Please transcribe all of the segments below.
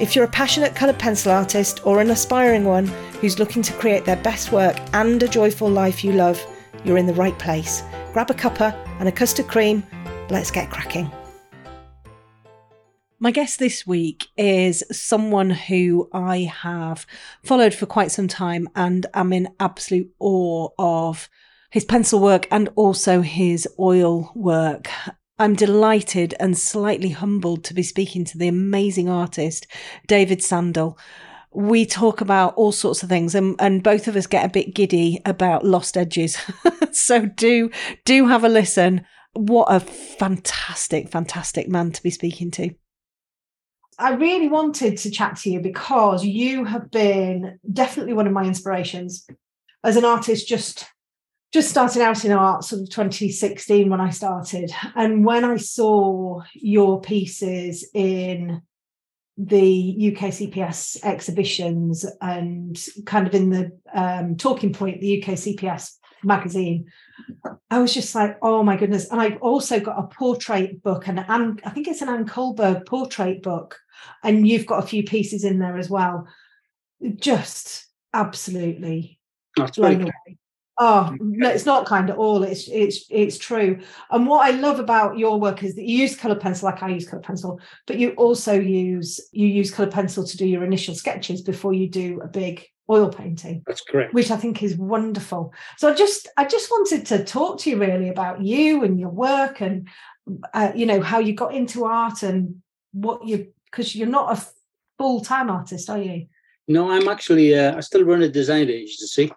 If you're a passionate coloured pencil artist or an aspiring one who's looking to create their best work and a joyful life you love, you're in the right place. Grab a cuppa and a custard cream. Let's get cracking. My guest this week is someone who I have followed for quite some time and am in absolute awe of his pencil work and also his oil work. I'm delighted and slightly humbled to be speaking to the amazing artist, David Sandell. We talk about all sorts of things and, and both of us get a bit giddy about lost edges. so do, do have a listen. What a fantastic, fantastic man to be speaking to. I really wanted to chat to you because you have been definitely one of my inspirations as an artist just just started out in art sort of 2016 when I started. And when I saw your pieces in the UK CPS exhibitions and kind of in the um, talking point, the UK CPS magazine, I was just like, oh my goodness. And I've also got a portrait book, and Ann, I think it's an Ann Kullberg portrait book. And you've got a few pieces in there as well. Just absolutely That's blown away. Oh no, it's not kind at all. It's it's it's true. And what I love about your work is that you use colour pencil, like I use colour pencil, but you also use you use colour pencil to do your initial sketches before you do a big oil painting. That's correct. Which I think is wonderful. So I just I just wanted to talk to you really about you and your work and uh, you know how you got into art and what you because you're not a full time artist, are you? No, I'm actually uh, I still run a design agency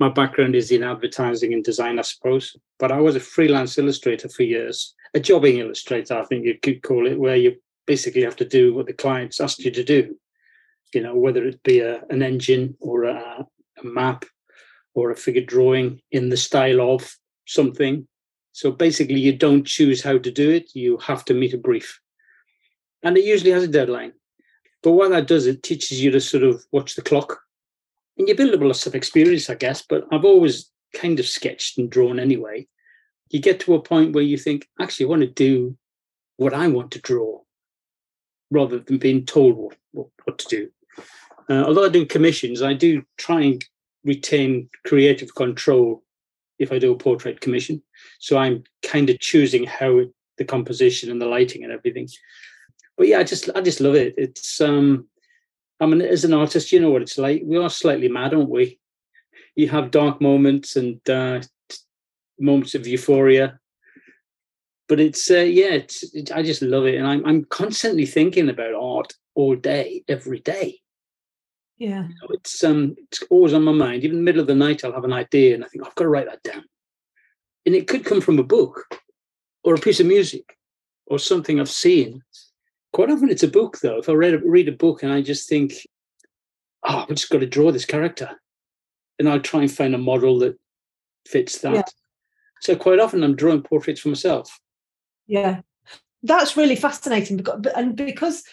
my background is in advertising and design, I suppose. But I was a freelance illustrator for years, a jobbing illustrator, I think you could call it, where you basically have to do what the clients asked you to do. You know, whether it be a, an engine or a, a map or a figure drawing in the style of something. So basically, you don't choose how to do it, you have to meet a brief. And it usually has a deadline. But what that does, it teaches you to sort of watch the clock and you build a lot of experience, I guess. But I've always kind of sketched and drawn anyway. You get to a point where you think, actually, I want to do what I want to draw, rather than being told what, what, what to do. Uh, although I do commissions, I do try and retain creative control if I do a portrait commission. So I'm kind of choosing how the composition and the lighting and everything. But yeah, I just I just love it. It's um I mean, as an artist, you know what it's like. We are slightly mad, aren't we? You have dark moments and uh, moments of euphoria, but it's uh, yeah, it's, it, I just love it, and I'm I'm constantly thinking about art all day, every day. Yeah, you know, it's um, it's always on my mind. Even the middle of the night, I'll have an idea, and I think I've got to write that down. And it could come from a book, or a piece of music, or something I've seen Quite often it's a book, though. If I read a, read a book and I just think, oh, I've just got to draw this character, and I'll try and find a model that fits that. Yeah. So quite often I'm drawing portraits for myself. Yeah, that's really fascinating. Because, and because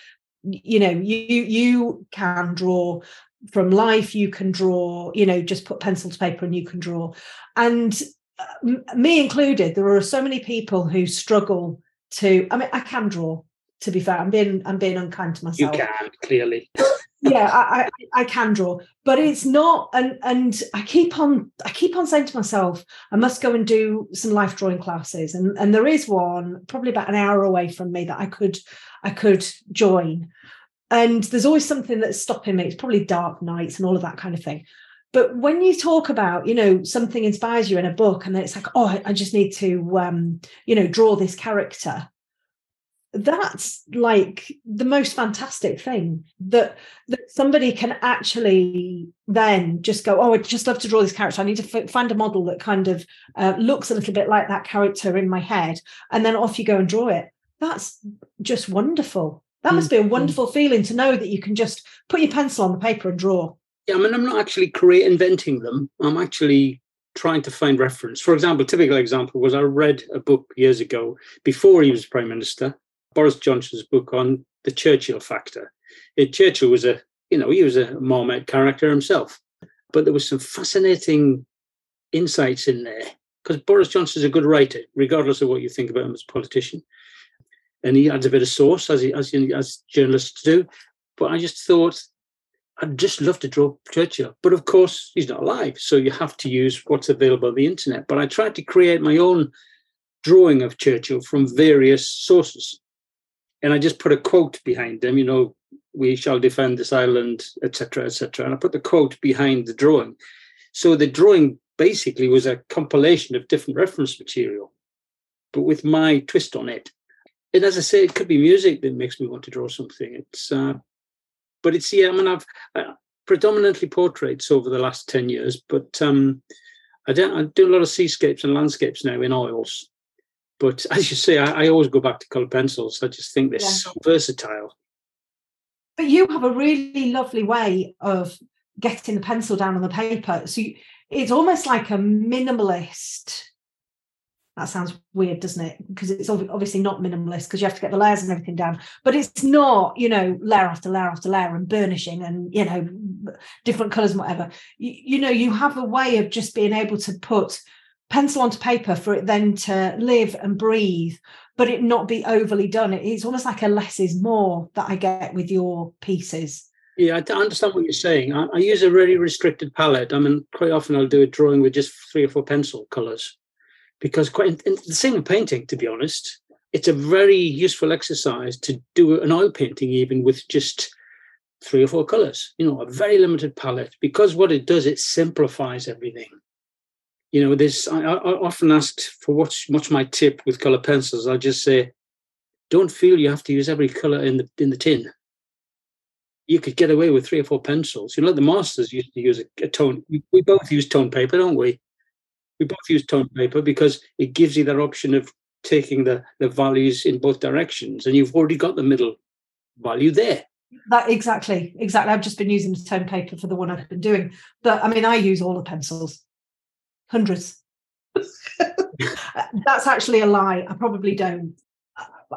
you know you you can draw from life, you can draw. You know, just put pencil to paper and you can draw. And uh, me included, there are so many people who struggle to. I mean, I can draw to be fair i'm being i'm being unkind to myself you can clearly yeah I, I, I can draw but it's not and and i keep on i keep on saying to myself i must go and do some life drawing classes and and there is one probably about an hour away from me that i could i could join and there's always something that's stopping me. It's probably dark nights and all of that kind of thing. But when you talk about, you know, something inspires you in a book, and then it's like, oh, I just need to, um, you know, draw this character that's like the most fantastic thing that that somebody can actually then just go oh i'd just love to draw this character. I need to f- find a model that kind of uh, looks a little bit like that character in my head and then off you go and draw it. That's just wonderful. That must be a wonderful feeling to know that you can just put your pencil on the paper and draw. Yeah i mean i'm not actually create inventing them. I'm actually trying to find reference. For example typical example was i read a book years ago before he was prime minister Boris Johnson's book on the Churchill factor. It, Churchill was a, you know, he was a Marmite character himself, but there was some fascinating insights in there because Boris Johnson's a good writer, regardless of what you think about him as a politician, and he adds a bit of sauce as he, as as journalists do. But I just thought I'd just love to draw Churchill, but of course he's not alive, so you have to use what's available on the internet. But I tried to create my own drawing of Churchill from various sources and I just put a quote behind them, you know, we shall defend this island, etc., etc. And I put the quote behind the drawing. So the drawing basically was a compilation of different reference material, but with my twist on it. And as I say, it could be music that makes me want to draw something. It's, uh, but it's yeah. I mean, I've uh, predominantly portraits over the last ten years, but um, I don't. I do a lot of seascapes and landscapes now in oils. But as you say, I, I always go back to colour pencils. I just think they're yeah. so versatile. But you have a really lovely way of getting the pencil down on the paper. So you, it's almost like a minimalist. That sounds weird, doesn't it? Because it's obviously not minimalist because you have to get the layers and everything down. But it's not, you know, layer after layer after layer and burnishing and, you know, different colours and whatever. You, you know, you have a way of just being able to put pencil onto paper for it then to live and breathe but it not be overly done. It's almost like a less is more that i get with your pieces. Yeah i understand what you're saying. I, I use a really restricted palette. I mean quite often i'll do a drawing with just three or four pencil colors because quite the same with painting to be honest. It's a very useful exercise to do an oil painting even with just three or four colors you know a very limited palette because what it does it simplifies everything you know, there's I, I often asked for what's what's my tip with color pencils. I just say, don't feel you have to use every color in the in the tin. You could get away with three or four pencils. You know, the masters used to use a, a tone. We both use tone paper, don't we? We both use tone paper because it gives you that option of taking the the values in both directions, and you've already got the middle value there. That exactly, exactly. I've just been using the tone paper for the one I've been doing, but I mean, I use all the pencils hundreds. That's actually a lie. I probably don't.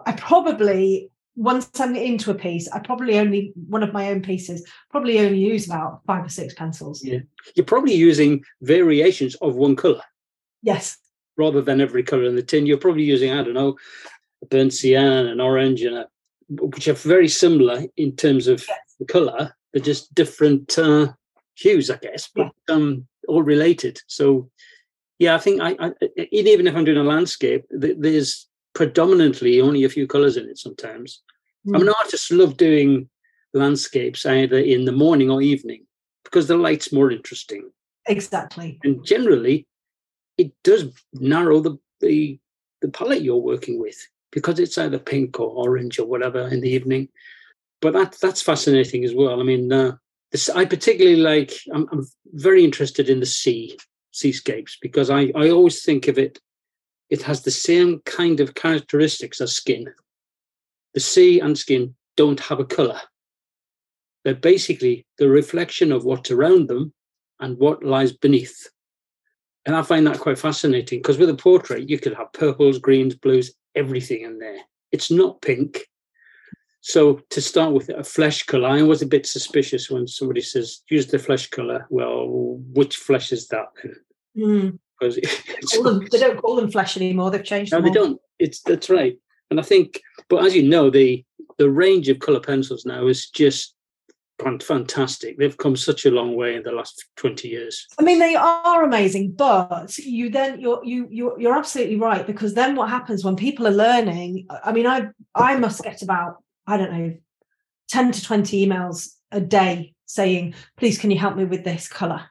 I probably once I'm into a piece, I probably only one of my own pieces probably only use about five or six pencils. Yeah, you're probably using variations of one color. Yes. Rather than every color in the tin, you're probably using I don't know, a burnt sienna, an orange, and a, which are very similar in terms of yes. the color. They're just different uh, hues, I guess. But yeah. um, all related. So, yeah, I think I, I, even if I'm doing a landscape, there's predominantly only a few colors in it. Sometimes mm. I'm an artist. Love doing landscapes either in the morning or evening because the light's more interesting. Exactly. And generally, it does narrow the the, the palette you're working with because it's either pink or orange or whatever in the evening. But that that's fascinating as well. I mean, uh, I particularly like. I'm, I'm very interested in the sea seascapes because I, I always think of it. It has the same kind of characteristics as skin. The sea and skin don't have a color. They're basically the reflection of what's around them and what lies beneath. And I find that quite fascinating because with a portrait, you could have purples, greens, blues, everything in there. It's not pink. So to start with a flesh color, I was a bit suspicious when somebody says use the flesh color. Well, which flesh is that? Mm. Because them, they don't call them flesh anymore. They've changed. No, they don't. It's that's right. And I think, but as you know, the the range of color pencils now is just fantastic. They've come such a long way in the last 20 years. I mean, they are amazing, but you then you're you you're, you're absolutely right because then what happens when people are learning? I mean, I I must get about I don't know, 10 to 20 emails a day saying, please, can you help me with this color?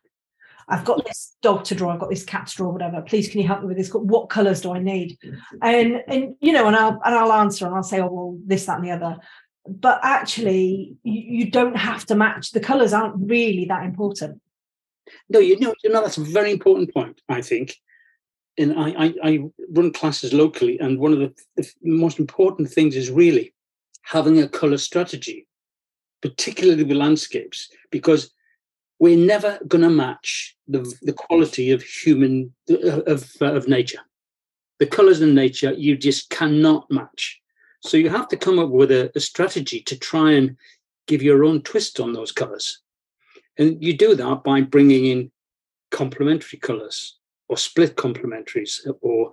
I've got this dog to draw, I've got this cat to draw, whatever. Please, can you help me with this? What colors do I need? And and you know, and I'll and I'll answer and I'll say, oh well, this, that, and the other. But actually, you, you don't have to match. The colors aren't really that important. No, you know, you know that's a very important point. I think, and I I, I run classes locally, and one of the, the most important things is really having a color strategy, particularly with landscapes, because we're never going to match the, the quality of human of, of nature. The colors in nature you just cannot match. So you have to come up with a, a, strategy to try and give your own twist on those colors. And you do that by bringing in complementary colors or split complementaries or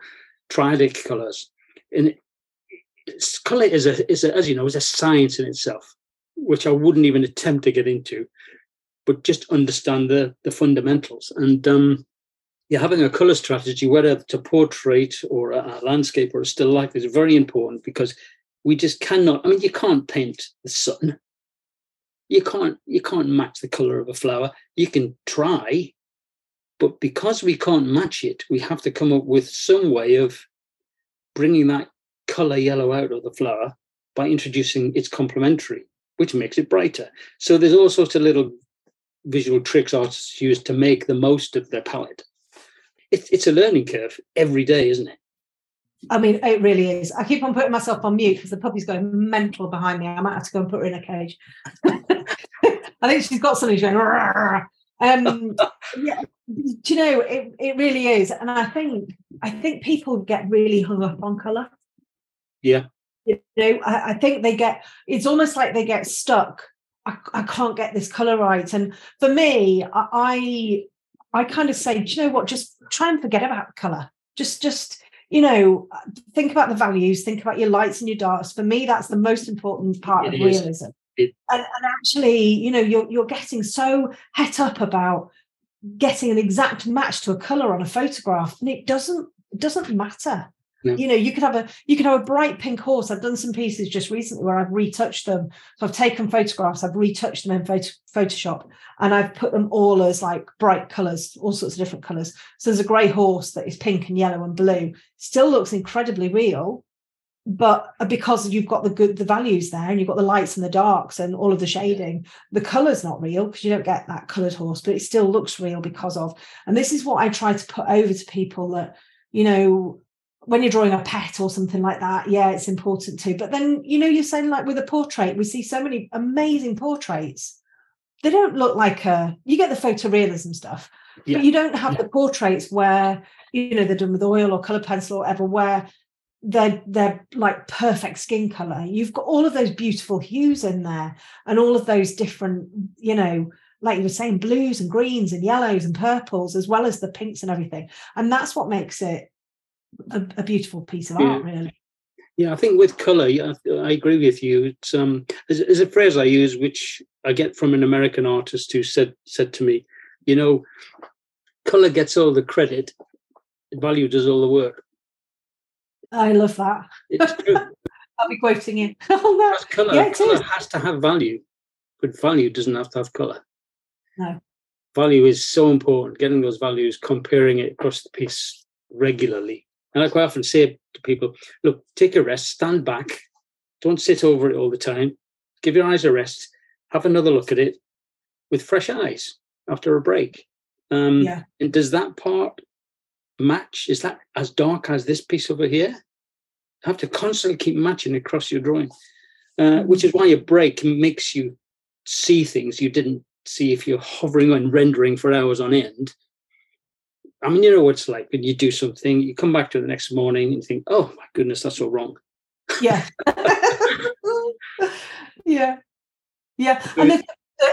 triadic colors. And color is a, is a as you know is a science in itself which i wouldn't even attempt to get into but just understand the the fundamentals. And um, yeah, having a color strategy, whether to portrait or a, a landscape or a still life, is very important because we just cannot. I mean, you can't paint the sun. You can't you can't match the color of a flower. You can try, but because we can't match it, we have to come up with some way of bringing that color yellow out of the flower by introducing its complementary, which makes it brighter. So there's all sorts of little visual tricks artists use to make the most of their palette. It's, it's a learning curve every day, isn't it? I mean, it really is. I keep on putting myself on mute because the puppy's going mental behind me. I might have to go and put her in a cage. I think she's got something she's going. Um, yeah, do you know it? It really is, and I think I think people get really hung up on color. Yeah, you know, I, I think they get. It's almost like they get stuck I, I can't get this color right. And for me, I I kind of say, do you know what? Just try and forget about the color. Just just you know, think about the values, think about your lights and your darks. For me, that's the most important part it of is. realism. It, and, and, actually, you know, you're you're getting so het up about getting an exact match to a color on a photograph, and it doesn't it doesn't matter. Yeah. You know, you could have a you could have a bright pink horse. I've done some pieces just recently where I've retouched them. So I've taken photographs, I've retouched them in photo, Photoshop, and I've put them all as like bright colours, all sorts of different colours. So there's a grey horse that is pink and yellow and blue. Still looks incredibly real, but because you've got the good the values there and you've got the lights and the darks and all of the shading, the colour's not real because you don't get that coloured horse, but it still looks real because of. And this is what I try to put over to people that you know when you're drawing a pet or something like that, yeah, it's important too. But then, you know, you're saying like with a portrait, we see so many amazing portraits. They don't look like a, you get the photorealism stuff, yeah. but you don't have yeah. the portraits where, you know, they're done with oil or color pencil or whatever, where they're they're like perfect skin color. You've got all of those beautiful hues in there and all of those different, you know, like you were saying, blues and greens and yellows and purples, as well as the pinks and everything. And that's what makes it a, a beautiful piece of yeah. art, really. Yeah, I think with color, I, I agree with you. It's um, there's, a phrase I use which I get from an American artist who said said to me, you know, color gets all the credit, value does all the work. I love that. It's true. I'll be quoting you. color, yeah, color has to have value, but value doesn't have to have color. No. Value is so important. Getting those values, comparing it across the piece regularly and I quite often say to people, look, take a rest, stand back, don't sit over it all the time, give your eyes a rest, have another look at it with fresh eyes after a break. Um, yeah. And does that part match? Is that as dark as this piece over here? You have to constantly keep matching across your drawing, uh, which is why a break makes you see things you didn't see if you're hovering and rendering for hours on end I mean, you know what it's like when you do something, you come back to it the next morning and think, oh my goodness, that's all wrong. Yeah. yeah. Yeah. And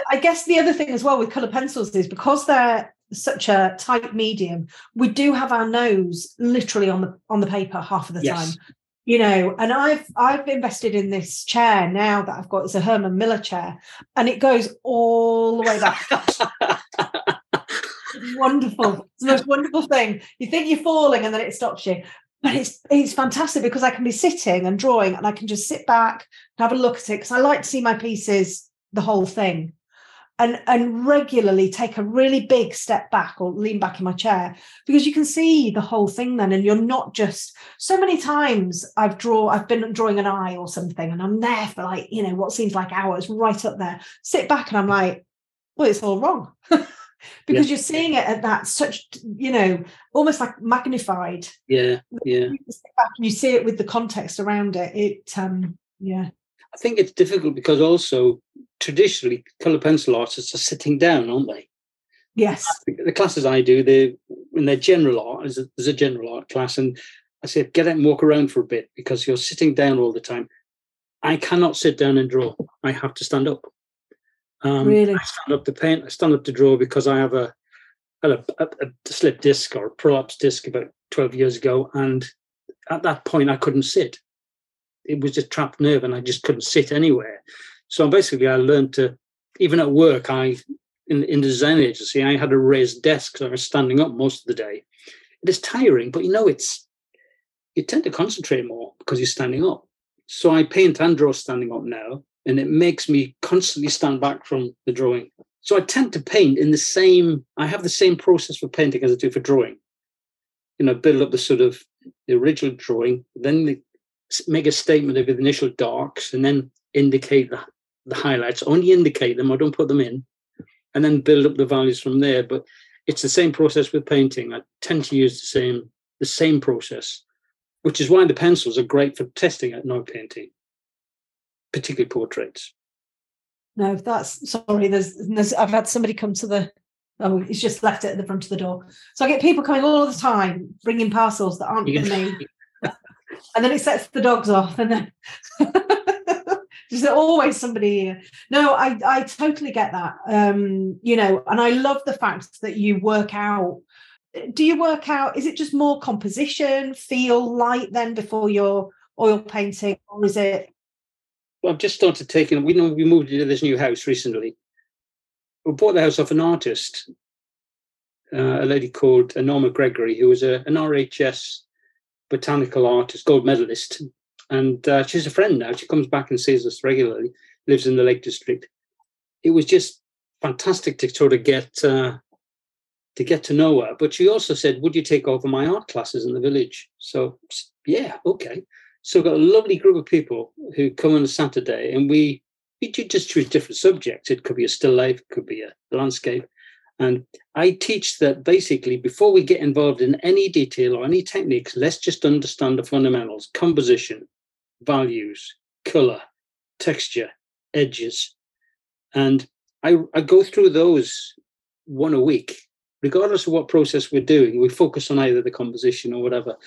I guess the other thing as well with colour pencils is because they're such a tight medium, we do have our nose literally on the on the paper half of the yes. time. You know, and I've I've invested in this chair now that I've got. It's a Herman Miller chair, and it goes all the way back. wonderful. It's the most wonderful thing. You think you're falling and then it stops you. but it's it's fantastic because I can be sitting and drawing and I can just sit back and have a look at it because I like to see my pieces the whole thing and and regularly take a really big step back or lean back in my chair because you can see the whole thing then and you're not just so many times I've draw I've been drawing an eye or something and I'm there for like you know what seems like hours right up there sit back and I'm like well it's all wrong because yeah. you're seeing it at that such you know almost like magnified yeah yeah you, you see it with the context around it it um yeah I think it's difficult because also traditionally color pencil artists are sitting down, aren't they? Yes. The classes I do, they in their general art, there's a, there's a general art class, and I say get out and walk around for a bit because you're sitting down all the time. I cannot sit down and draw. I have to stand up. Um, really? I stand up to paint. I stand up to draw because I have a a, a, a slip disc or a prolapse disc about 12 years ago. And at that point, I couldn't sit. It was just trapped nerve and I just couldn't sit anywhere. So basically, I learned to, even at work, I, in, in the design agency, I had a raised desk because I was standing up most of the day. It is tiring, but you know, it's, you tend to concentrate more because you're standing up. So I paint and draw standing up now, and it makes me constantly stand back from the drawing. So I tend to paint in the same, I have the same process for painting as I do for drawing. You know, build up the sort of the original drawing, then the, make a statement of the initial darks, and then indicate the, the highlights, only indicate them, I don't put them in, and then build up the values from there. But it's the same process with painting. I tend to use the same the same process, which is why the pencils are great for testing at no painting, particularly portraits. No, that's sorry. There's, there's I've had somebody come to the oh, he's just left it at the front of the door. So I get people coming all the time, bringing parcels that aren't for me, and then it sets the dogs off, and then there's always somebody here. No, I I totally get that. Um, you know, and I love the fact that you work out. Do you work out? Is it just more composition, feel, light then before your oil painting, or is it? Well, I've just started taking. We know we moved into this new house recently. We bought the house off an artist, uh, a lady called Norma Gregory, who was a, an RHS botanical artist, gold medalist, and uh, she's a friend now. She comes back and sees us regularly. Lives in the Lake District. It was just fantastic to sort of get uh, to get to know her. But she also said, "Would you take over my art classes in the village?" So yeah, okay. So we've got a lovely group of people who come on a Saturday, and we we just choose different subjects. It could be a still life, it could be a landscape. And I teach that basically before we get involved in any detail or any techniques, let's just understand the fundamentals composition, values, color, texture, edges. And I, I go through those one a week, regardless of what process we're doing. We focus on either the composition or whatever.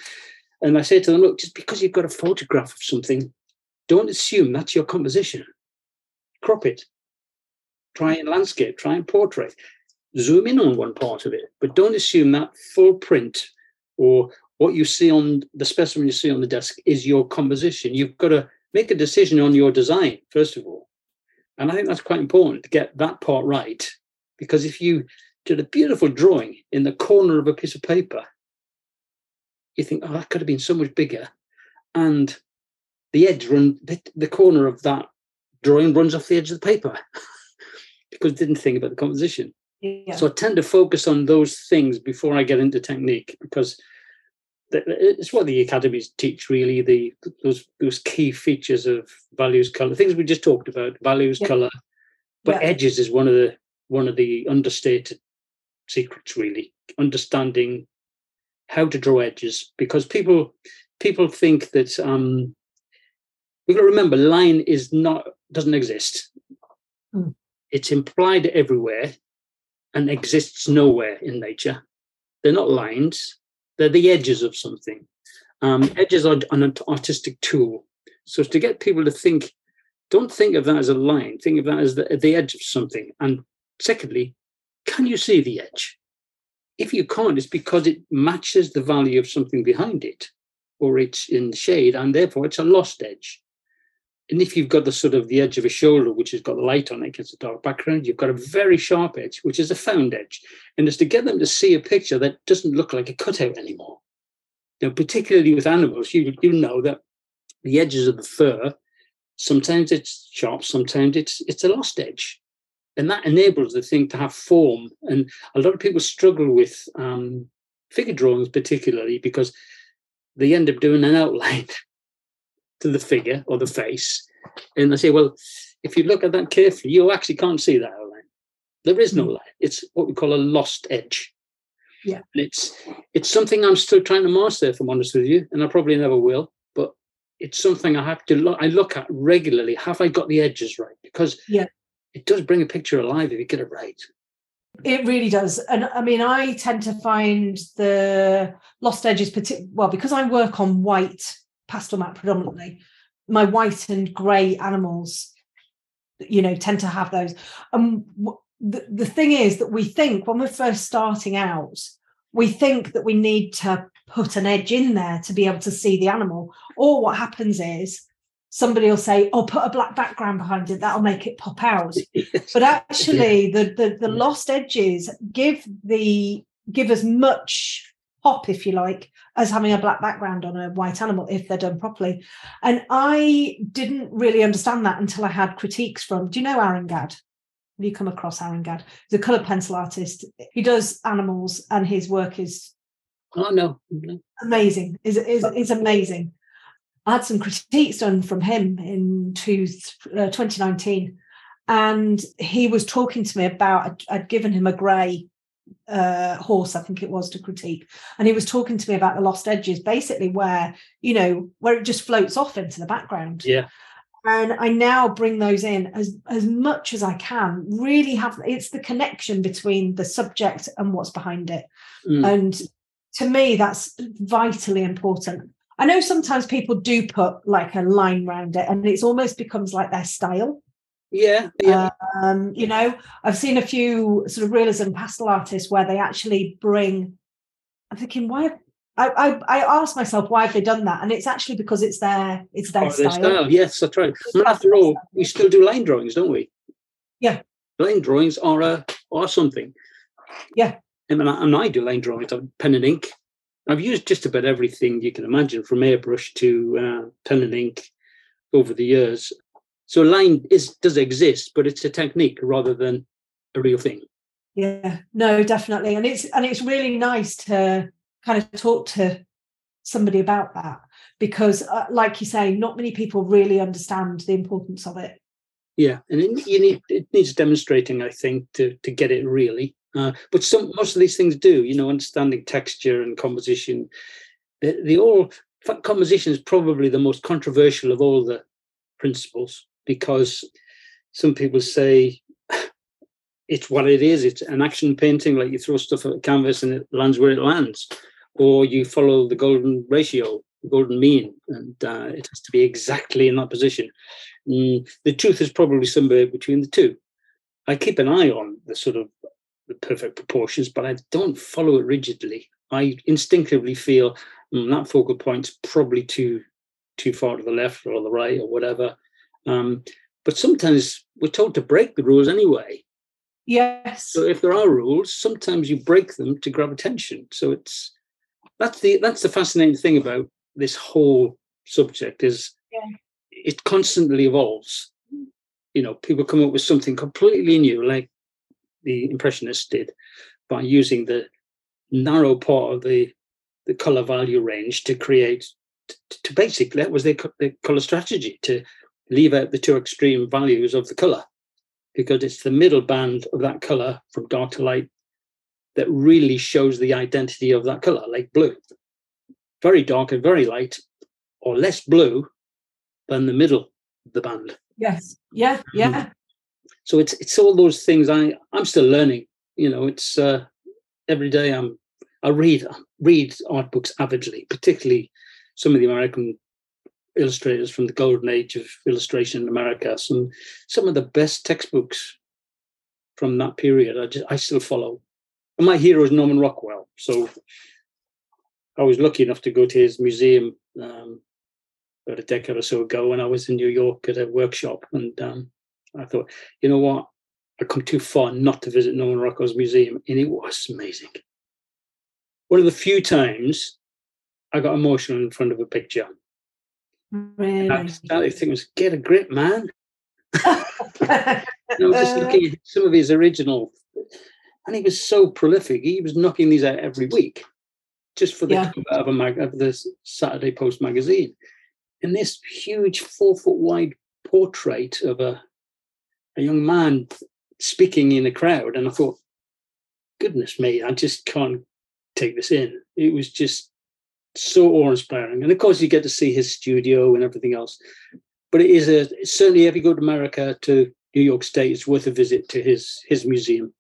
And I say to them, look, just because you've got a photograph of something, don't assume that's your composition. Crop it. Try and landscape, try and portrait. Zoom in on one part of it, but don't assume that full print or what you see on the specimen you see on the desk is your composition. You've got to make a decision on your design, first of all. And I think that's quite important to get that part right. Because if you did a beautiful drawing in the corner of a piece of paper, you think, oh, that could have been so much bigger. And the edge run the corner of that drawing runs off the edge of the paper because didn't think about the composition. Yeah. So I tend to focus on those things before I get into technique because it's what the academies teach really the those those key features of values color things we just talked about values yeah. color but yeah. edges is one of the one of the understated secrets really understanding how to draw edges because people people think that um we've got to remember line is not doesn't exist mm. it's implied everywhere and exists nowhere in nature they're not lines they're the edges of something. Um, edges are an artistic tool. So to get people to think, don't think of that as a line. Think of that as the, the edge of something. And secondly, can you see the edge? If you can't, it's because it matches the value of something behind it, or it's in the shade, and therefore it's a lost edge. And if you've got the sort of the edge of a shoulder, which has got the light on it against a dark background, you've got a very sharp edge, which is a found edge. And it's to get them to see a picture that doesn't look like a cutout anymore. know, particularly with animals, you you know that the edges of the fur, sometimes it's sharp, sometimes it's it's a lost edge. And that enables the thing to have form. And a lot of people struggle with um, figure drawings, particularly because they end up doing an outline to the figure or the face. And they say, well, if you look at that carefully, you actually can't see that outline. There is no hmm. line. It's what we call a lost edge. Yeah. And it's it's something I'm still trying to master, if I'm honest with you, and I probably never will. But it's something I have to look I look at regularly. Have I got the edges right? Because yeah, it does bring a picture alive if you get it right. It really does. And I mean, I tend to find the lost edges, partic- well, because I work on white pastel mat predominantly, my white and grey animals, you know, tend to have those. And the, the thing is that we think when we're first starting out, we think that we need to put an edge in there to be able to see the animal. Or what happens is somebody will say, "Oh, put a black background behind it. That'll make it pop out." But actually, the, the the lost edges give the give as much pop, if you like, as having a black background on a white animal if they're done properly. And I didn't really understand that until I had critiques from. Do you know Aaron Gadd? Have you come across Aaron Gadd? He's a colour pencil artist. He does animals, and his work is oh no, no. amazing. is is oh. is amazing. I had some critiques done from him in two, uh, 2019, and he was talking to me about I'd, given him a grey uh, horse, I think it was, to critique, and he was talking to me about the lost edges, basically where you know where it just floats off into the background. Yeah. And I now bring those in as as much as I can. Really have it's the connection between the subject and what's behind it, mm. and to me that's vitally important I know sometimes people do put like a line around it and it's almost becomes like their style. Yeah. yeah. Um, you know, I've seen a few sort of realism pastel artists where they actually bring, I'm thinking, why I, I, I asked myself why have they done that, and it's actually because it's their it's their, style. their style. Yes, that's right. I mean, after all, we still do line drawings, don't we? Yeah, line drawings are a are something. Yeah, mean, I, and I do line drawings, of pen and ink, I've used just about everything you can imagine, from airbrush to uh, pen and ink, over the years. So line is does exist, but it's a technique rather than a real thing. Yeah, no, definitely, and it's and it's really nice to kind of talk to somebody about that because, uh, like you say, not many people really understand the importance of it. Yeah, and it, you need it needs demonstrating, I think, to to get it really. Uh, but some most of these things do, you know, understanding texture and composition. The, the all composition is probably the most controversial of all the principles because some people say it's what it is. It's an action painting, like you throw stuff at a canvas and it lands where it lands, or you follow the golden ratio, the golden mean, and uh, it has to be exactly in that position. Mm, the truth is probably somewhere between the two. I keep an eye on the sort of the perfect proportions, but I don't follow it rigidly. I instinctively feel mm, that focal point's probably too too far to the left or the right or whatever. Um, but sometimes we're told to break the rules anyway. Yes. So if there are rules, sometimes you break them to grab attention. So it's that's the that's the fascinating thing about this whole subject is yeah. it constantly evolves. You know, people come up with something completely new, like the Impressionists did by using the narrow part of the the color value range to create to, to basically that was their, their color strategy to leave out the two extreme values of the color. Because it's the middle band of that color from dark to light that really shows the identity of that color like blue. Very dark and very light or less blue than the middle of the band. Yes. Yeah yeah so it's it's all those things i i'm still learning you know it's uh every day i'm i read read art books avidly particularly some of the american illustrators from the golden age of illustration in america. Some some of the best textbooks from that period i just i still follow. And my hero is norman rockwell so i was lucky enough to go to his museum um, about a decade or so ago when i was in new york at a workshop and um, I thought, you know what? I come too far not to visit Norman Rockwell's museum, and it was amazing. One of the few times I got emotional in front of a picture. Really? I started thinking, get a grip, man. I was just looking at some of his original, and he was so prolific. He was knocking these out every week, just for the Yeah. cover of a mag of the Saturday Post magazine. And this huge four foot wide portrait of a a young man speaking in a crowd, and I thought, goodness me, I just can't take this in. It was just so awe-inspiring, and of course, you get to see his studio and everything else. But it is a certainly if you go to America to New York State, it's worth a visit to his his museum.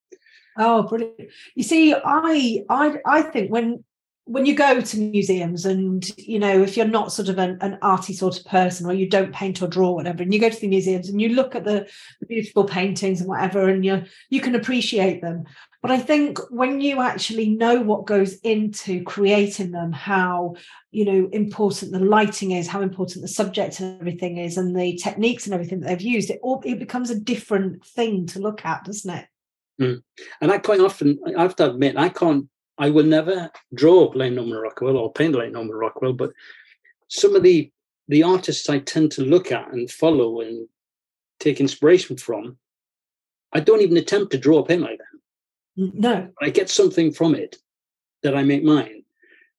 Oh, brilliant! You see, I I I think when when you go to museums and you know if you're not sort of an, an arty sort of person or you don't paint or draw or whatever and you go to the museums and you look at the, the beautiful paintings and whatever and you you can appreciate them. But i think when you actually know what goes into creating them how you know important the lighting is how important the subject and everything is and the techniques and everything that they've used it all it becomes a different thing to look at doesn't it? Hmm. And I quite often, I have to admit, I can't, I will never draw like Norman Rockwell or paint like Norman Rockwell, but some of the the artists I tend to look at and follow and take inspiration from, I don't even attempt to draw a paint like them. no I get something from it that I make mine.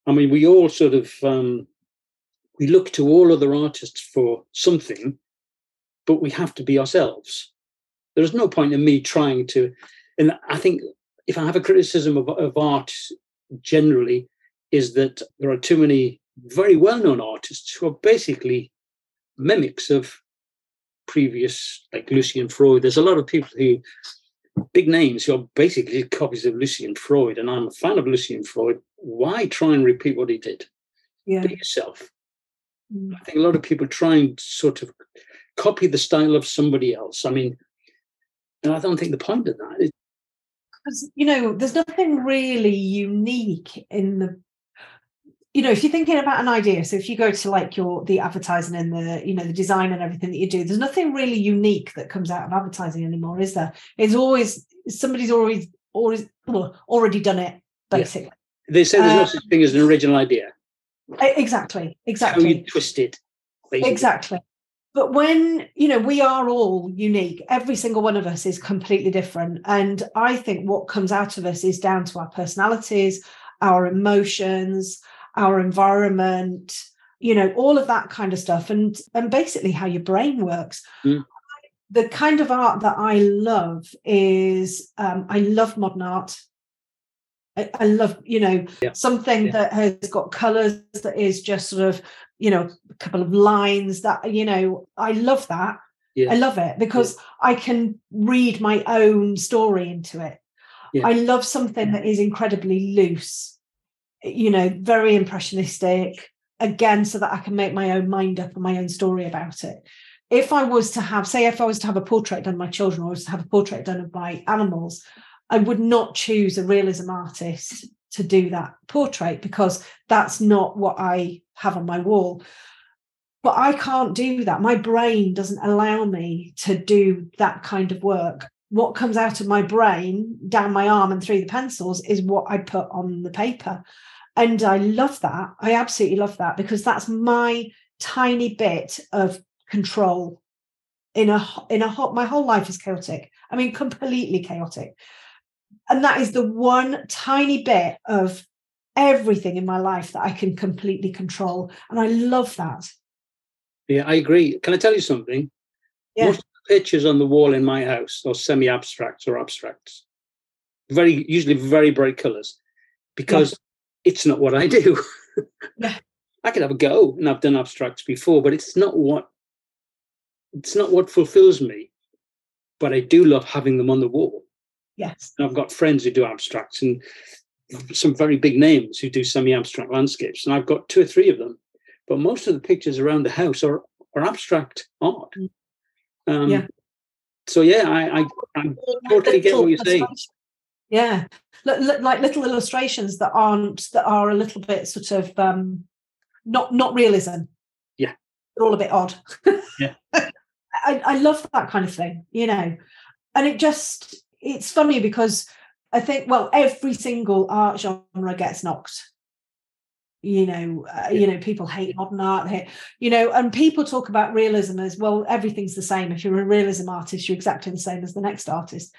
I mean, we all sort of um, we look to all other artists for something, but we have to be ourselves. There's no point in me trying to, and I think if I have a criticism of, of art generally, is that there are too many very well-known artists who are basically mimics of previous, like Lucian Freud. There's a lot of people who big names who are basically copies of Lucian Freud, and I'm a fan of Lucian Freud. Why try and repeat what he did? yeah Be yourself. Mm. I think a lot of people try and sort of copy the style of somebody else. I mean, and I don't think the point of that is because you know there's nothing really unique in the you know if you're thinking about an idea so if you go to like your the advertising and the you know the design and everything that you do there's nothing really unique that comes out of advertising anymore is there it's always somebody's always always well, already done it Yeah. basically they say there's no Uh, such thing as an original idea. E- exactly How exactly you twist it. Basically. Exactly. But when, you know, we are all unique, every single one of us is completely different. And I think what comes out of us is down to our personalities, our emotions, our environment, you know, all of that kind of stuff. And and basically how your brain works. Mm. The kind of art that I love is um, I love modern art. I, I love, you know, Yeah. something Yeah. that has got colours that is just sort of, you know, a couple of lines that, you know, I love that. Yeah. I love it because I can read my own story into it. Yeah. I love something that is incredibly loose, you know, very impressionistic, again, so that I can make my own mind up and my own story about it. If I was to have, say, if I was to have a portrait done of my children or was to have a portrait done of my animals, I would not choose a realism artist to do that portrait because that's not what I have on my wall. But I can't do that. My brain doesn't allow me to do that kind of work. What comes out of my brain down my arm and through the pencils is what I put on the paper. And I love that. I absolutely love that because that's my tiny bit of control in a in a whole my whole life is chaotic. I mean, completely chaotic. And that is the one tiny bit of everything in my life that I can completely control. And I love that. Yeah, I agree. Can I tell you something? Yeah. Most of the pictures on the wall in my house are semi-abstracts or abstracts. Very usually very bright colours. Because it's not what I do. Yeah. I could have a go and I've done abstracts before, but it's not what it's not what fulfills me. But I do love having them on the wall. Yes. And I've got friends who do abstracts and some very big names who do semi-abstract landscapes, and I've got two or three of them. But most of the pictures around the house are are abstract art. Um, Yeah. So yeah, I, I I totally get what you're saying. Yeah, Li- li- like little illustrations that aren't that are a little bit sort of um, not not realism. Yeah. they're all a bit odd. Yeah. I, I love that kind of thing, you know, and it just it's funny because I think well every single art genre gets knocked. you know uh, you know people hate modern art here you know and people talk about realism as well everything's the same. If you're a realism artist you're exactly the same as the next artist.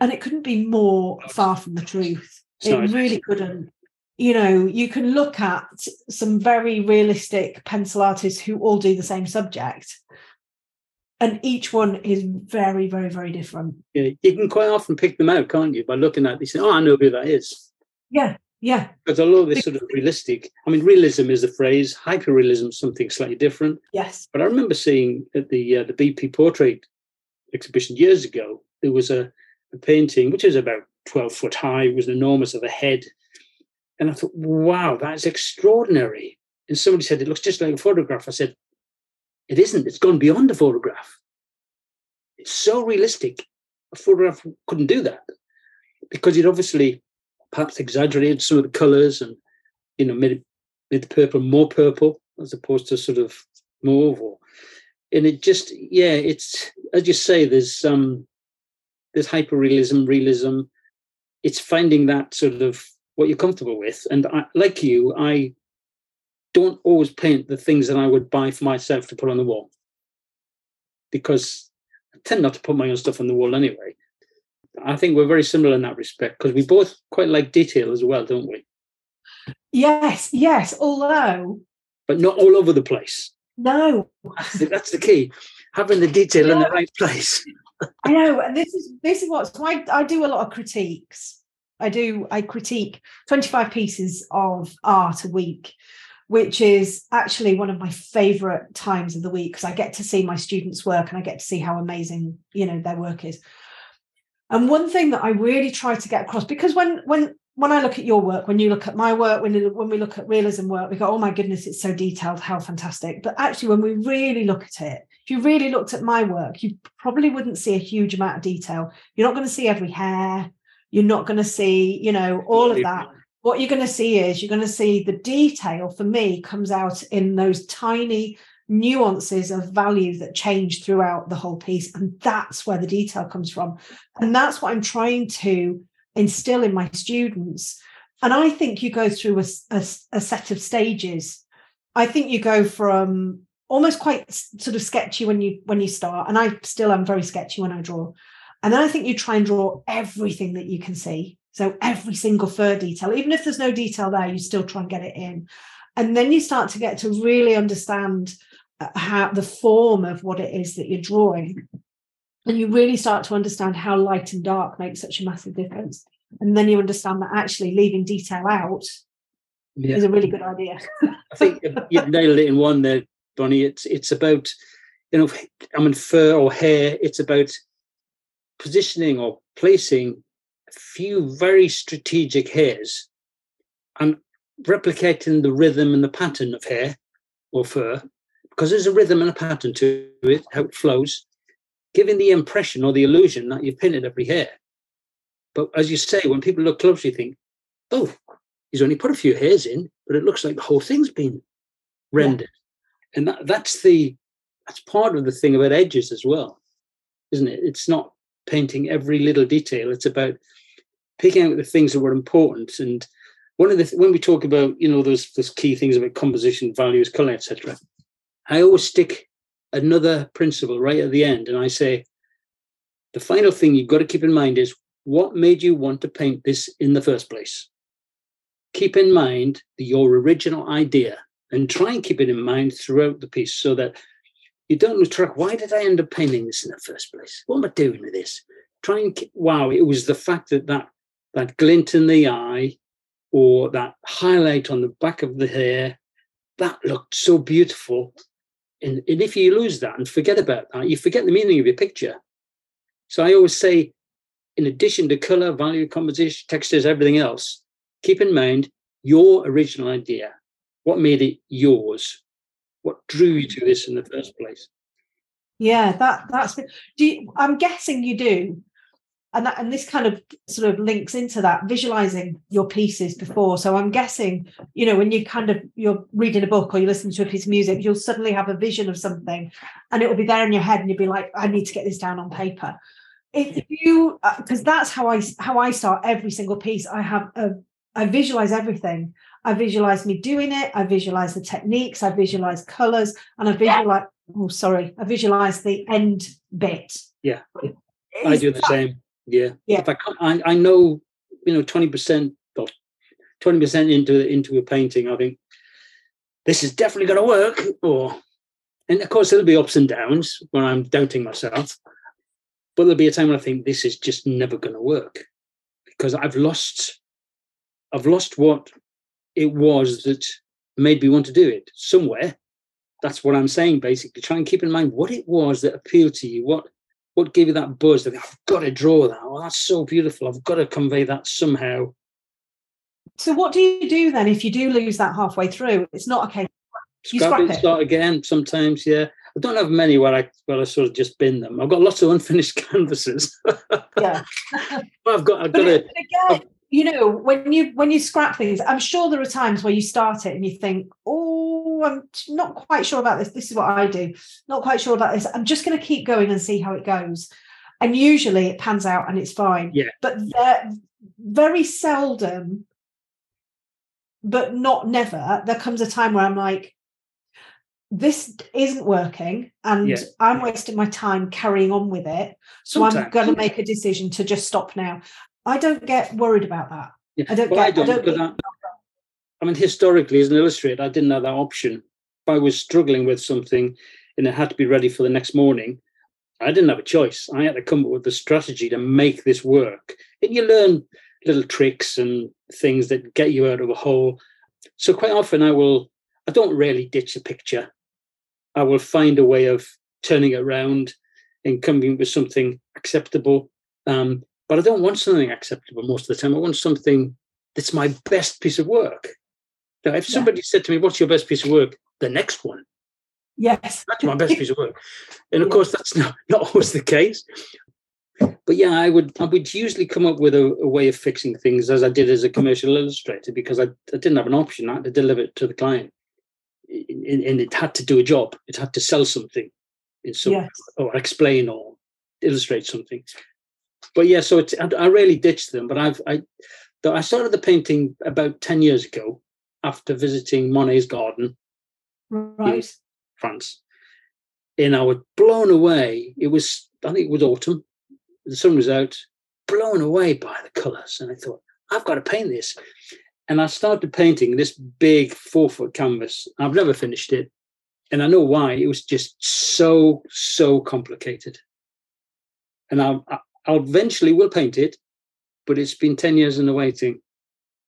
And it couldn't be more far from the truth. it really couldn't. You know you can look at some very realistic pencil artists who all do the same subject and each one is very very very different yeah you can quite often pick them out can't you by looking at this oh i know who that is yeah yeah. Because although they're sort of realistic, I mean, realism is the phrase, hyperrealism is something slightly different. Yes. But I remember seeing at the uh, the BP portrait exhibition years ago, there was a, a painting which was about 12 foot high, it was enormous of a head. And I thought, wow, that's extraordinary. And somebody said, it looks just like a photograph. I said, it isn't, it's gone beyond a photograph. It's so realistic. A photograph couldn't do that because it obviously perhaps exaggerated some of the colours and you know made made the purple more purple as opposed to sort of mauve or and it just yeah it's as you say there's um there's hyperrealism realism realism. it's finding that sort of what you're comfortable with and I, like you i don't always paint the things that i would buy for myself to put on the wall because i tend not to put my own stuff on the wall anyway I think we're very similar in that respect because we both quite like detail as well, don't we? Yes, yes. Although, but not all over the place. No, that's the, that's the key. Having the detail yeah. in the right place. I know, and this is this is what so I, I do a lot of critiques. I do I critique 25 pieces of art a week, which is actually one of my favorite times of the week because I get to see my students' work and I get to see how amazing you know their work is. And one thing that I really try to get across, because when when when I look at your work, when you look at my work, when when we look at realism work, we go, oh my goodness, it's so detailed, how fantastic. But actually, when we really look at it, if you really looked at my work, you probably wouldn't see a huge amount of detail. You're not going to see every hair. You're not going to see, you know, all of that. What you're going to see is you're going to see the detail for me comes out in those tiny nuances of value that change throughout the whole piece. And that's where the detail comes from. And that's what I'm trying to instill in my students. And I think you go through a, a, a set of stages. I think you go from almost quite sort of sketchy when you when you start and i still am very sketchy when i draw and then i think you try and draw everything that you can see so every single fur detail even if there's no detail there you still try and get it in. And then you start to get to really understand uh, how the form of what it is that you're drawing. And you really start to understand how light and dark makes such a massive difference. And then you understand that actually leaving detail out yeah. is a really good idea. I think you've nailed it in one there bonny. It's it's about you know i mean fur or hair it's about positioning or placing few very strategic hairs and replicating the rhythm and the pattern of hair or fur because there's a rhythm and a pattern to it, how it flows, giving the impression or the illusion that you've painted every hair. But as you say, when people look closely, think, oh, he's only put a few hairs in, but it looks like the whole thing's been rendered. Yeah. And that, that's the that's part of the thing about edges as well, isn't it? It's not painting every little detail. It's about picking out the things that were important. And one of the when we talk about you know those those key things about composition, values, color, etc. I always stick another principle right at the end, and I say, the final thing you've got to keep in mind is what made you want to paint this in the first place? Keep in mind your original idea and try and keep it in mind throughout the piece so that you don't lose track. Why did I end up painting this in the first place? What am I doing with this? Try and keep, wow, it was the fact that that, that glint in the eye or that highlight on the back of the hair, that looked so beautiful and, and if you lose that and forget about that, you forget the meaning of your picture. So I always say, in addition to color, value, composition, textures, everything else, keep in mind your original idea. What made it yours? What drew you to this in the first place? Yeah, that that's. Do you, I'm guessing you do and that and this kind of sort of links into that visualizing your pieces before so i'm guessing you know when you kind of you're reading a book or you listen to a piece of music you'll suddenly have a vision of something and it will be there in your head and you'll be like i need to get this down on paper if you because uh, that's how i how i start every single piece i have a I visualize everything I visualize me doing it. I visualize the techniques. I visualize colors, and I visualize. Oh, sorry. I visualize the end bit. Yeah, I do the that- same. Yeah, Yeah. If I, can't, I I know you know twenty percent or twenty percent into into a painting, I think this is definitely going to work. Or and of course there'll be ups and downs when I'm doubting myself, but there'll be a time when I think this is just never going to work because I've lost I've lost what it was that made me want to do it somewhere. That's what I'm saying. Basically, try and keep in mind what it was that appealed to you. What what gave you that buzz? That I've got to draw that. Oh, that's so beautiful. I've got to convey that somehow. So, what do you do then if you do lose that halfway through? It's not okay. You Scrap, scrap it, it. start again. Sometimes, yeah. I don't have many where I where I sort of just bin them. I've got lots of unfinished canvases. Yeah. but I've got I've got but again, you know, when you when you scrap things, I'm sure there are times where you start it and you think, "Oh, I'm not quite sure about this. This is what I do. Not quite sure about this. I'm just going to keep going and see how it goes." And usually it pans out and it's fine. Yeah. But very seldom, but not never, there comes a time where I'm like, this isn't working and Yeah. I'm wasting my time carrying on with it. So I'm going to make a decision to just stop now. I don't get worried about that. Yeah. I don't Well, get- I don't, don't because get- I, I mean, historically, as an illustrator, I didn't have that option. If I was struggling with something and it had to be ready for the next morning, I didn't have a choice. I had to come up with a strategy to make this work. And you learn little tricks and things that get you out of a hole. So quite often, I will. I don't really ditch a picture. I will find a way of turning it around and coming up with something acceptable. Um, but I don't want something acceptable most of the time. I want something that's my best piece of work. Now, if Yeah. somebody said to me, "What's your best piece of work?" The next one. Yes. That's my best piece of work. And of Yeah. course, that's not, not always the case. But yeah, I would I would usually come up with a, a way of fixing things as I did as a commercial illustrator because I, I didn't have an option. I had to deliver it to the client, and, and it had to do a job. It had to sell something, in some Yes. or explain or illustrate something. But yeah, so it's I, I really ditched them. But I've I though I started the painting about ten years ago after visiting Monet's garden Right. France. And I was blown away. It was, I think it was autumn. The sun was out, blown away by the colours. And I thought, I've got to paint this. And I started painting this big four foot canvas. I've never finished it. And I know why. It was just so, so complicated. And I, I, I eventually will paint it, but it's been 10 years in the waiting.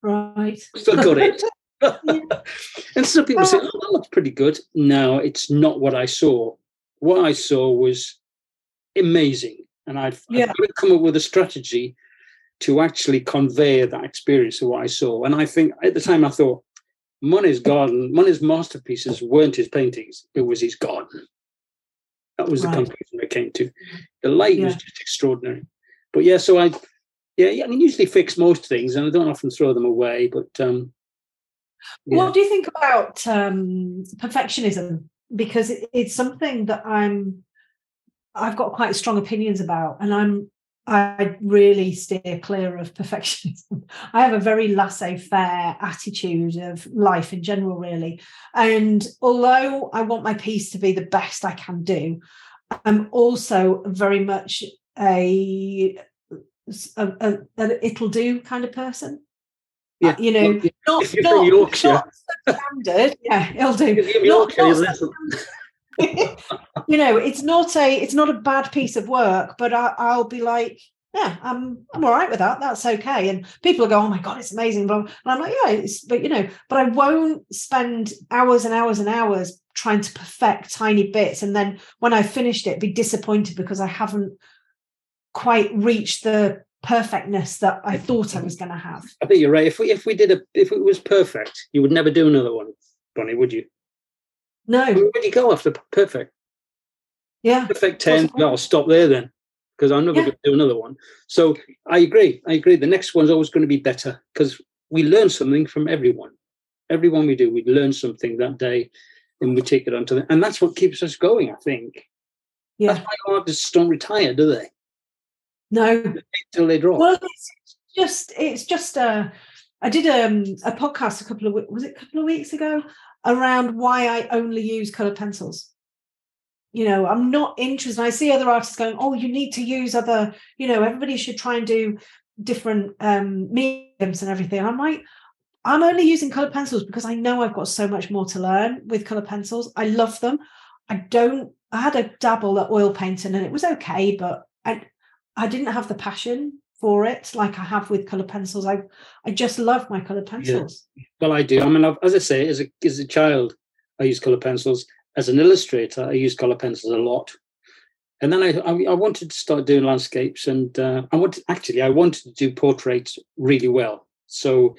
Right. Still got it. and some people say, oh, that looks pretty good. No, it's not what I saw. What I saw was amazing. And I've, Yeah. I've come up with a strategy to actually convey that experience of what I saw. And I think at the time I thought, Monet's garden, Monet's masterpieces weren't his paintings, it was his garden. That was the conclusion I came to. The light was just extraordinary. But yeah, so I, yeah, yeah, I mean, usually fix most things and I don't often throw them away, but um, yeah. What do you think about um, perfectionism? Because it, it's something that I'm, I've got quite strong opinions about, and I'm, I really steer clear of perfectionism. I have a very laissez-faire attitude of life in general, really. And although I want my piece to be the best I can do, I'm also very much a, a, a, a it'll do kind of person. Uh, yeah, you know, not, not, Yorkshire, not standard. Yeah, it'll do. Not- Yorkshire, not. You know, it's not a it's not a bad piece of work, but I, I'll be like, yeah, I'm I'm all right with that. That's okay. And people will go, oh my god, it's amazing. And I'm like, yeah, it's but you know, but I won't spend hours and hours and hours trying to perfect tiny bits, and then when I finished it, be disappointed because I haven't quite reached the perfectness that I thought I was going to have. I think you're right. If we if we did a if it was perfect, you would never do another one, Bonny, would you? No, Where would you go after perfect? yeah, Perfect ten. Well, I'll stop there then, because I'm never Yeah. going to do another one. So I agree. I agree. The next one's always going to be better because we learn something from everyone. Everyone we do, we learn something that day, and we take it on to the, and that's what keeps us going. I think. yeah, That's why artists don't retire, do they? no. Till they drop. Well, it's just it's just a I did um, a podcast a couple of was it a couple of weeks ago around why I only use colored pencils. You know, I'm not interested. I see other artists going, "Oh, you need to use other." You know, everybody should try and do different um, mediums and everything. I'm like, I'm only using colored pencils because I know I've got so much more to learn with colored pencils. I love them. I don't. I had a dabble at oil painting and it was okay, but I I didn't have the passion for it like I have with colored pencils. I I just love my colored pencils. Yeah. Well, I do. I mean, I've, as I say, as a as a child, I used colored pencils. As an illustrator, I used colored pencils a lot. And then I, I, I wanted to start doing landscapes, and uh, I wanted actually I wanted to do portraits really well. So,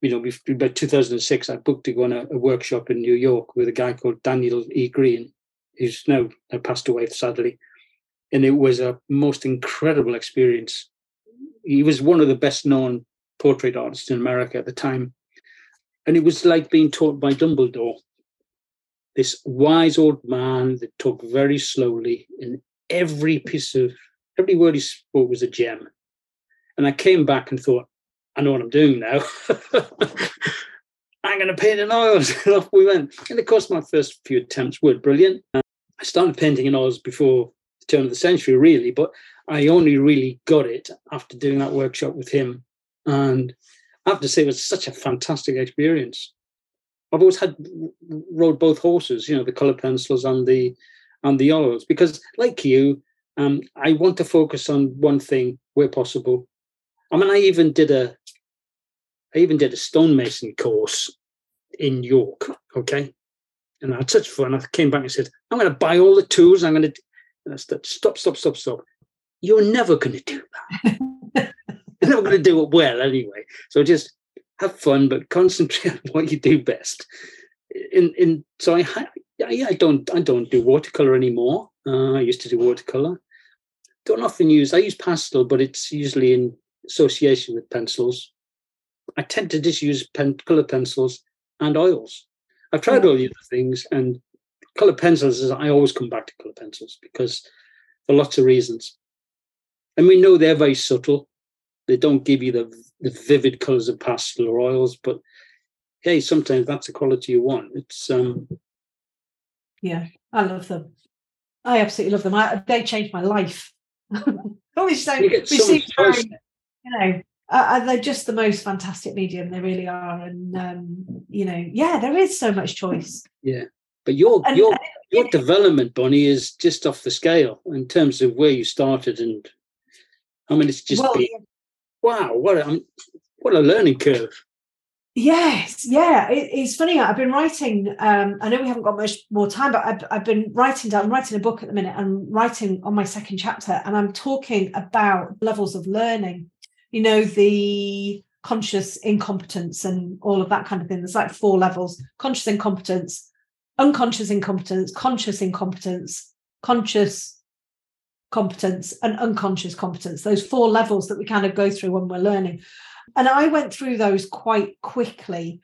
you know, about 2006, I booked to go on a, a workshop in New York with a guy called Daniel E. Greene, who's now passed away sadly and it was a most incredible experience. He was one of the best known portrait artists in America at the time. And it was like being taught by Dumbledore. This wise old man that talked very slowly, and every piece of every word he spoke was a gem. And I came back and thought, I know what I'm doing now. I'm going to paint in oils. and off we went. And of course, my first few attempts were brilliant. I started painting in oils before turn of the century, really. But I only really got it after doing that workshop with him. And I have to say, it was such a fantastic experience. I've always had rode both horses, you know, the color pencils and the and the oils, because like you, um, I want to focus on one thing where possible. I mean, I even did a I even did a stonemason course in York, okay? And I had such fun. I came back and said, I'm going to buy all the tools. I'm going to and I said, stop, stop, stop, stop. You're never going to do that. You're never going to do it well anyway. So just have fun, but concentrate on what you do best. In in so I I, I don't I don't do watercolor anymore. Uh, I used to do watercolor. Don't often use I use pastel, but it's usually in association with pencils. I tend to just use pen, color pencils and oils. I've tried all the other things, and color pencils is I always come back to color pencils because for lots of reasons. And we know they're very subtle. They don't give you the, the vivid colors of pastel or oils, but hey, sometimes that's the quality you want. It's um yeah, I love them. I absolutely love them. I, they changed my life. Always so, you, so very, you know, uh, they're just the most fantastic medium. They really are, and um, you know, yeah, there is so much choice. Yeah, but your and, your your development, Bonny, is just off the scale in terms of where you started, and I mean, it's just well, been, wow, what a what a learning curve. Yes, yeah, it, it's funny. I've been writing. Um, I know we haven't got much more time, but I've, I've been writing down. I'm writing a book at the minute. I'm writing on my second chapter, and I'm talking about levels of learning. You know, the conscious incompetence and all of that kind of thing. There's like four levels: conscious incompetence, unconscious incompetence, conscious incompetence, conscious competence, and unconscious competence. Those four levels that we kind of go through when we're learning. And I went through those quite quickly.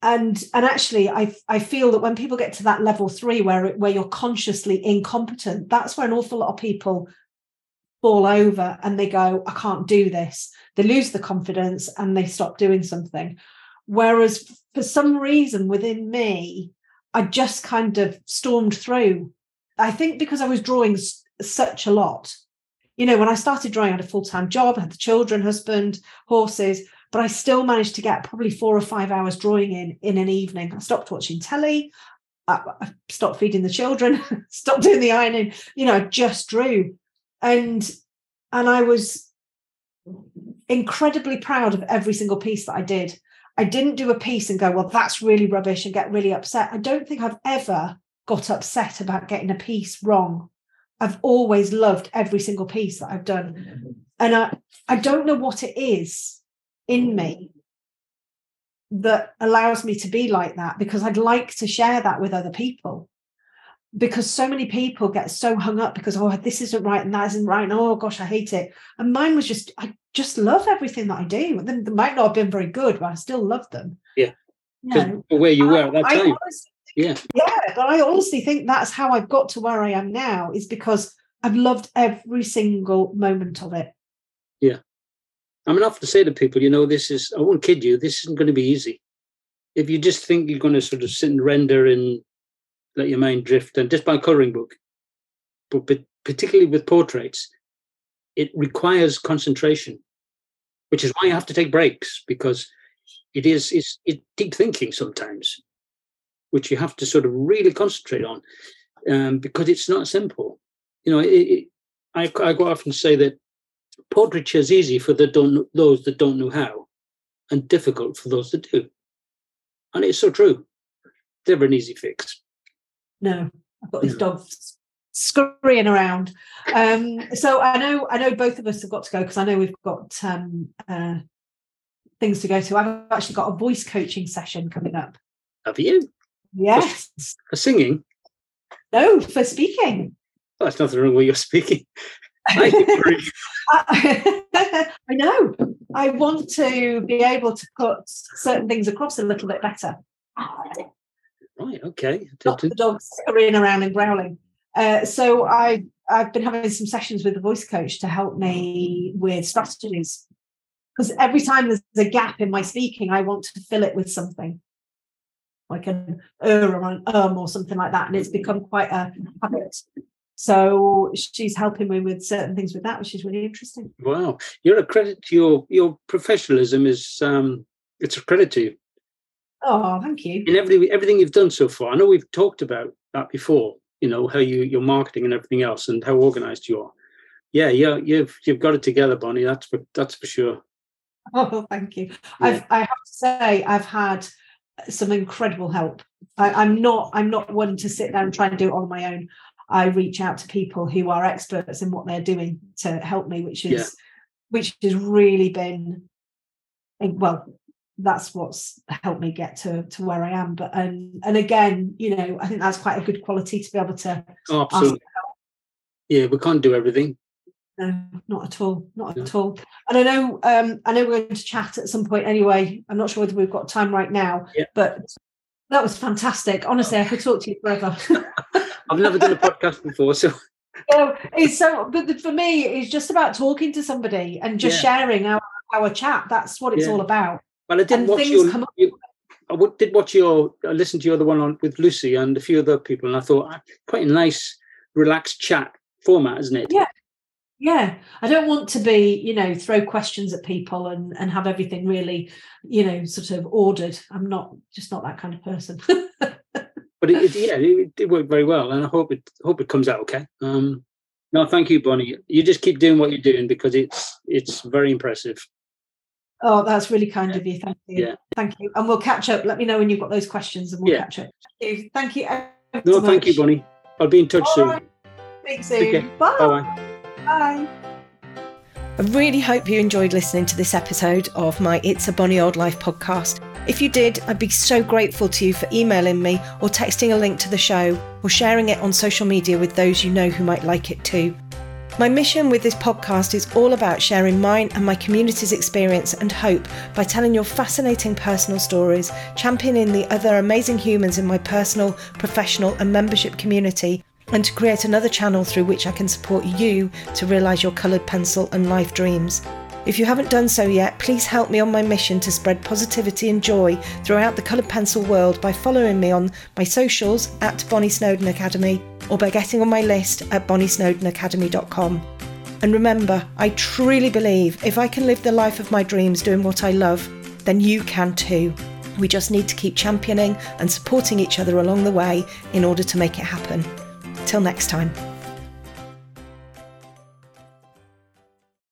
And and actually, I I feel that when people get to that level three, where where you're consciously incompetent, that's where an awful lot of people fall over and they go, I can't do this. They lose the confidence and they stop doing something. Whereas for some reason within me, I just kind of stormed through. I think because I was drawing s- such a lot. You know, when I started drawing, I had a full time job, I had the children, husband, horses, but I still managed to get probably four or five hours drawing in in an evening. I stopped watching telly, I, I stopped feeding the children, stopped doing the ironing. You know, I just drew, and and I was incredibly proud of every single piece that I did. I didn't do a piece and go, well, that's really rubbish and get really upset. I don't think I've ever got upset about getting a piece wrong. I've always loved every single piece that I've done. And I, I don't know what it is in me that allows me to be like that because I'd like to share that with other people because so many people get so hung up because oh this isn't right and that isn't right and oh gosh I hate it. And mine was just I just love everything that I do. They, they might not have been very good but I still love them. Yeah. Know, where you were at that time yeah. yeah but I honestly think that's how I've got to where I am now is because I've loved every single moment of it. Yeah. I mean, I often say to people, you know, this is, I won't kid you, this isn't going to be easy. If you just think you're going to sort of sit and render and let your mind drift and just by colouring book, but, but particularly with portraits, it requires concentration, which is why you have to take breaks because it is it's, it's deep thinking sometimes, which you have to sort of really concentrate on um, because it's not simple. You know, it, it, I, I quite often say that portraiture is easy for the don't, those that don't know how and difficult for those that do. And it's so true. Never an easy fix. No, I've got these dogs scurrying around. Um, so I know I know both of us have got to go because I know we've got um, uh, things to go to. I've actually got a voice coaching session coming up. Have you? Yes. For, for singing? No, for speaking. Well, there's nothing wrong with your speaking. I, I know. I want to be able to put certain things across a little bit better. Right. Okay. Not the dogs scurrying around and growling. Uh, so I I've been having some sessions with the voice coach to help me with strategies because every time there's a gap in my speaking, I want to fill it with something like an er or an um or something like that, and it's become quite a habit. So she's helping me with certain things with that, which is really interesting. Wow, you're a credit to your your professionalism is um it's a credit to you. Oh, thank you. In everything everything you've done so far, I know we've talked about that before. You know how you your marketing and everything else, and how organised you are. Yeah, yeah, you've you've got it together, Bonny. That's for that's for sure. Oh, thank you. Yeah. I've I have to say I've had some incredible help. I, am not I'm not one to sit there and try and do it on my own. I reach out to people who are experts in what they're doing to help me, which is yeah. which has really been well, that's what's helped me get to to where I am. But and and again, you know, I think that's quite a good quality to be able to oh, absolutely. Yeah, we can't do everything. No, not at all. Not at all. And I know um I know we're going to chat at some point anyway. I'm not sure whether we've got time right now, yeah. but that was fantastic. Honestly, I could talk to you forever. I've never done a podcast before, so so it's so but for me it's just about talking to somebody and just yeah. sharing our our chat that's what it's yeah. all about well i did watch your, your i did watch your i listened to your other one on with lucy and a few other people and i thought ah, quite a nice relaxed chat format isn't it yeah yeah i don't want to be you know throw questions at people and and have everything really you know sort of ordered i'm not just not that kind of person but it, it, yeah, it, it, worked very well, and I hope it hope it comes out okay. Um, no, thank you, Bonny. You just keep doing what you're doing because it's it's very impressive. Oh, that's really kind of you. Thank you. Yeah. Thank you. And we'll catch up. Let me know when you've got those questions, and we'll yeah. catch up. Thank you. Thank you. No, so thank you, Bonny. I'll be in touch All soon. Right. Speak soon. Bye. Bye. Bye. I really hope you enjoyed listening to this episode of my It's a Bonny Old Life podcast. If you did, I'd be so grateful to you for emailing me or texting a link to the show or sharing it on social media with those you know who might like it too. My mission with this podcast is all about sharing mine and my community's experience and hope by telling your fascinating personal stories, championing the other amazing humans in my personal, professional, and membership community, and to create another channel through which I can support you to realise your coloured pencil and life dreams. If you haven't done so yet, please help me on my mission to spread positivity and joy throughout the coloured pencil world by following me on my socials at Bonny Snowdon Academy or by getting on my list at bonnysnowdonacademy.com. And remember, I truly believe if I can live the life of my dreams doing what I love, then you can too. We just need to keep championing and supporting each other along the way in order to make it happen. Till next time.